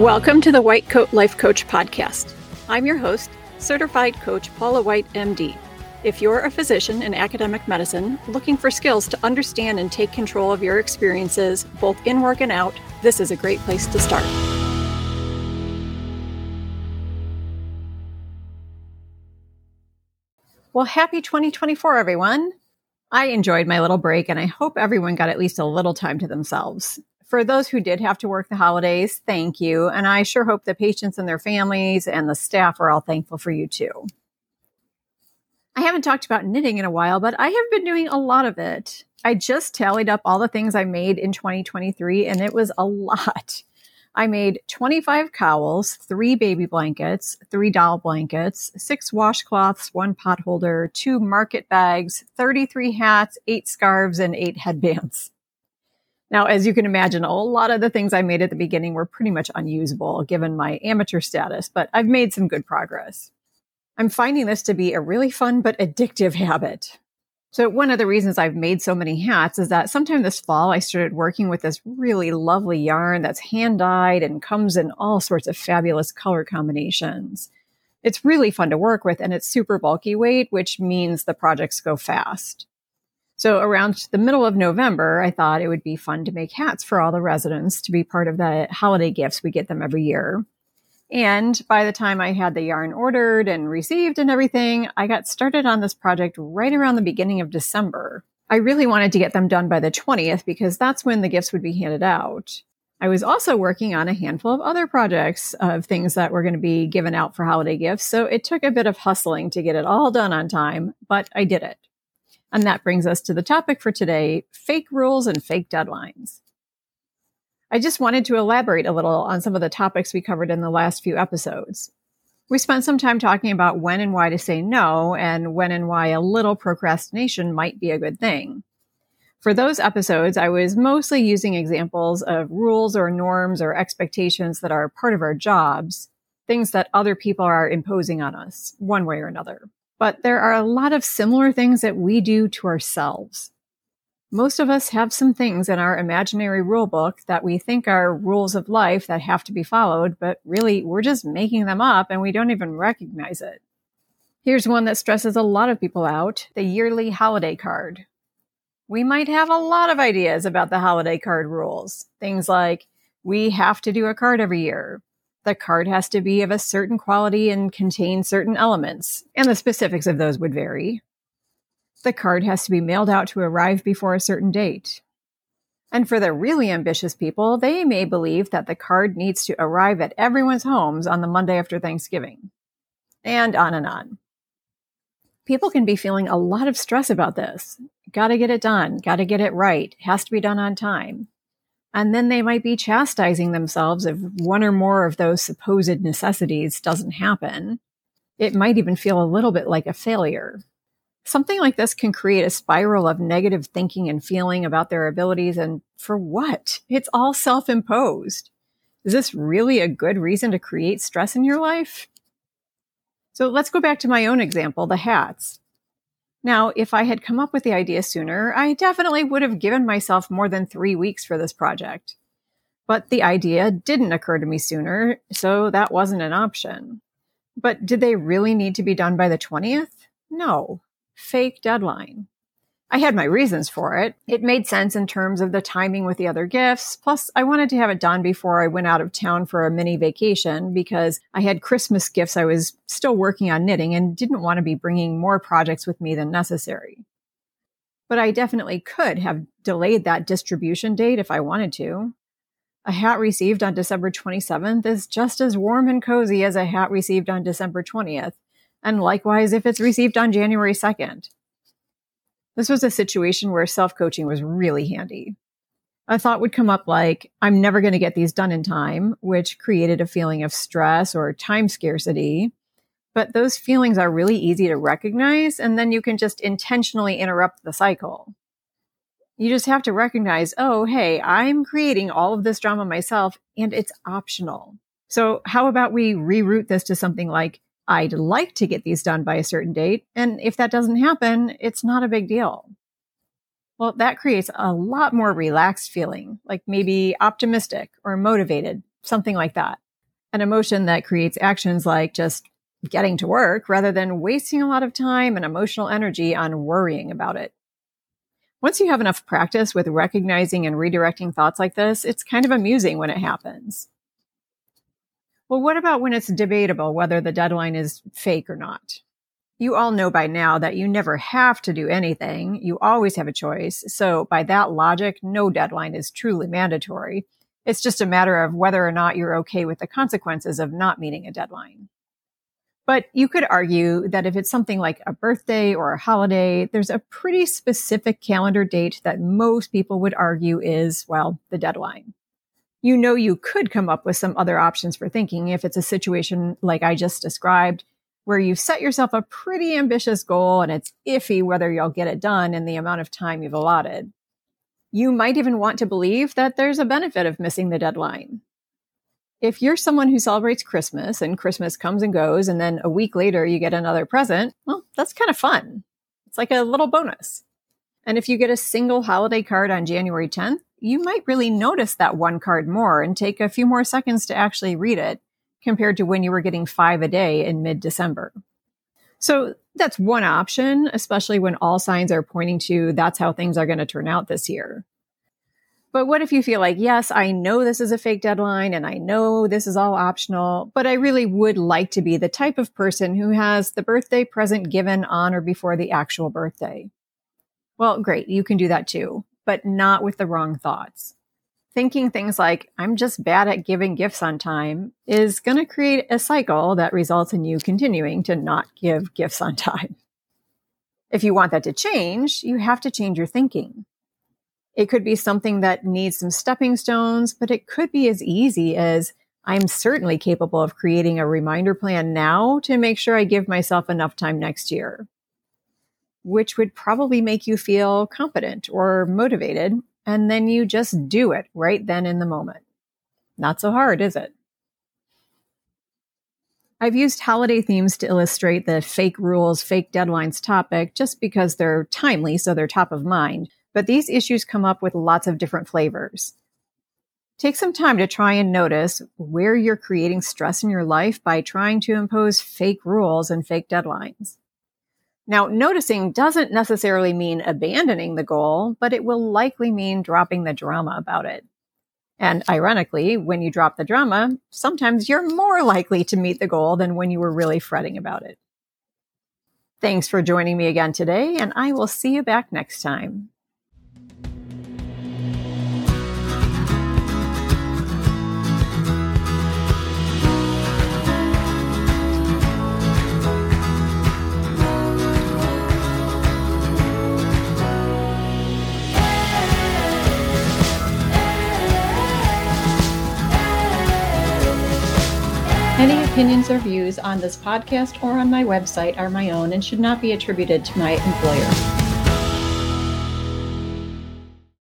Welcome to the White Coat Life Coach Podcast. I'm your host, certified coach Paula White, MD. If you're a physician in academic medicine looking for skills to understand and take control of your experiences, both in work and out, this is a great place to start. Well, happy 2024, everyone. I enjoyed my little break and I hope everyone got at least a little time to themselves. For those who did have to work the holidays, thank you. And I sure hope the patients and their families and the staff are all thankful for you too. I haven't talked about knitting in a while, but I have been doing a lot of it. I just tallied up all the things I made in 2023 and it was a lot. I made 25 cowls, three baby blankets, three doll blankets, six washcloths, one pot holder, two market bags, 33 hats, eight scarves, and eight headbands. Now, as you can imagine, a lot of the things I made at the beginning were pretty much unusable given my amateur status, but I've made some good progress. I'm finding this to be a really fun but addictive habit. So one of the reasons I've made so many hats is that sometime this fall I started working with this really lovely yarn that's hand dyed and comes in all sorts of fabulous color combinations. It's really fun to work with and it's super bulky weight, which means the projects go fast. So around the middle of November, I thought it would be fun to make hats for all the residents to be part of the holiday gifts. We get them every year. And by the time I had the yarn ordered and received and everything, I got started on this project right around the beginning of December. I really wanted to get them done by the 20th because that's when the gifts would be handed out. I was also working on a handful of other projects of things that were going to be given out for holiday gifts. So it took a bit of hustling to get it all done on time, but I did it. And that brings us to the topic for today fake rules and fake deadlines. I just wanted to elaborate a little on some of the topics we covered in the last few episodes. We spent some time talking about when and why to say no and when and why a little procrastination might be a good thing. For those episodes, I was mostly using examples of rules or norms or expectations that are part of our jobs, things that other people are imposing on us, one way or another. But there are a lot of similar things that we do to ourselves. Most of us have some things in our imaginary rule book that we think are rules of life that have to be followed, but really we're just making them up and we don't even recognize it. Here's one that stresses a lot of people out the yearly holiday card. We might have a lot of ideas about the holiday card rules. Things like we have to do a card every year. The card has to be of a certain quality and contain certain elements, and the specifics of those would vary the card has to be mailed out to arrive before a certain date. And for the really ambitious people, they may believe that the card needs to arrive at everyone's homes on the Monday after Thanksgiving. And on and on. People can be feeling a lot of stress about this. Gotta get it done, gotta get it right, has to be done on time. And then they might be chastising themselves if one or more of those supposed necessities doesn't happen. It might even feel a little bit like a failure. Something like this can create a spiral of negative thinking and feeling about their abilities. And for what? It's all self imposed. Is this really a good reason to create stress in your life? So let's go back to my own example, the hats. Now, if I had come up with the idea sooner, I definitely would have given myself more than three weeks for this project. But the idea didn't occur to me sooner, so that wasn't an option. But did they really need to be done by the 20th? No fake deadline. I had my reasons for it. It made sense in terms of the timing with the other gifts. Plus, I wanted to have it done before I went out of town for a mini vacation because I had Christmas gifts I was still working on knitting and didn't want to be bringing more projects with me than necessary. But I definitely could have delayed that distribution date if I wanted to. A hat received on December 27th is just as warm and cozy as a hat received on December 20th and likewise if it's received on January 2nd. This was a situation where self coaching was really handy. A thought would come up like, I'm never going to get these done in time, which created a feeling of stress or time scarcity. But those feelings are really easy to recognize, and then you can just intentionally interrupt the cycle. You just have to recognize, oh, hey, I'm creating all of this drama myself, and it's optional. So, how about we reroute this to something like, I'd like to get these done by a certain date. And if that doesn't happen, it's not a big deal. Well, that creates a lot more relaxed feeling, like maybe optimistic or motivated, something like that. an emotion that creates actions like just getting to work rather than wasting a lot of time and emotional energy on worrying about it. Once you have enough practice with recognizing and redirecting thoughts like this, it's kind of amusing when it happens. Well, what about when it's debatable whether the deadline is fake or not? You all know by now that you never have to do anything. You always have a choice. So by that logic, no deadline is truly mandatory. It's just a matter of whether or not you're okay with the consequences of not meeting a deadline. But you could argue that if it's something like a birthday or a holiday, there's a pretty specific calendar date that most people would argue is, well, the deadline. You know, you could come up with some other options for thinking if it's a situation like I just described, where you've set yourself a pretty ambitious goal and it's iffy whether you'll get it done in the amount of time you've allotted. You might even want to believe that there's a benefit of missing the deadline if you're someone who celebrates Christmas and Christmas comes and goes, and then a week later you get another present, well, that's kind of fun. It's like a little bonus. And if you get a single holiday card on January 10th, you might really notice that one card more and take a few more seconds to actually read it compared to when you were getting five a day in mid December. So that's one option, especially when all signs are pointing to that's how things are going to turn out this year. But what if you feel like, yes, I know this is a fake deadline and I know this is all optional, but I really would like to be the type of person who has the birthday present given on or before the actual birthday? Well, great. You can do that too, but not with the wrong thoughts. Thinking things like, I'm just bad at giving gifts on time is going to create a cycle that results in you continuing to not give gifts on time. If you want that to change, you have to change your thinking. It could be something that needs some stepping stones, but it could be as easy as I'm certainly capable of creating a reminder plan now to make sure I give myself enough time next year, which would probably make you feel competent or motivated. And then you just do it right then in the moment. Not so hard, is it? I've used holiday themes to illustrate the fake rules, fake deadlines topic just because they're timely, so they're top of mind but these issues come up with lots of different flavors. Take some time to try and notice where you're creating stress in your life by trying to impose fake rules and fake deadlines. Now, noticing doesn't necessarily mean abandoning the goal, but it will likely mean dropping the drama about it. And ironically, when you drop the drama, sometimes you're more likely to meet the goal than when you were really fretting about it. Thanks for joining me again today, and I will see you back next time. Any opinions or views on this podcast or on my website are my own and should not be attributed to my employer.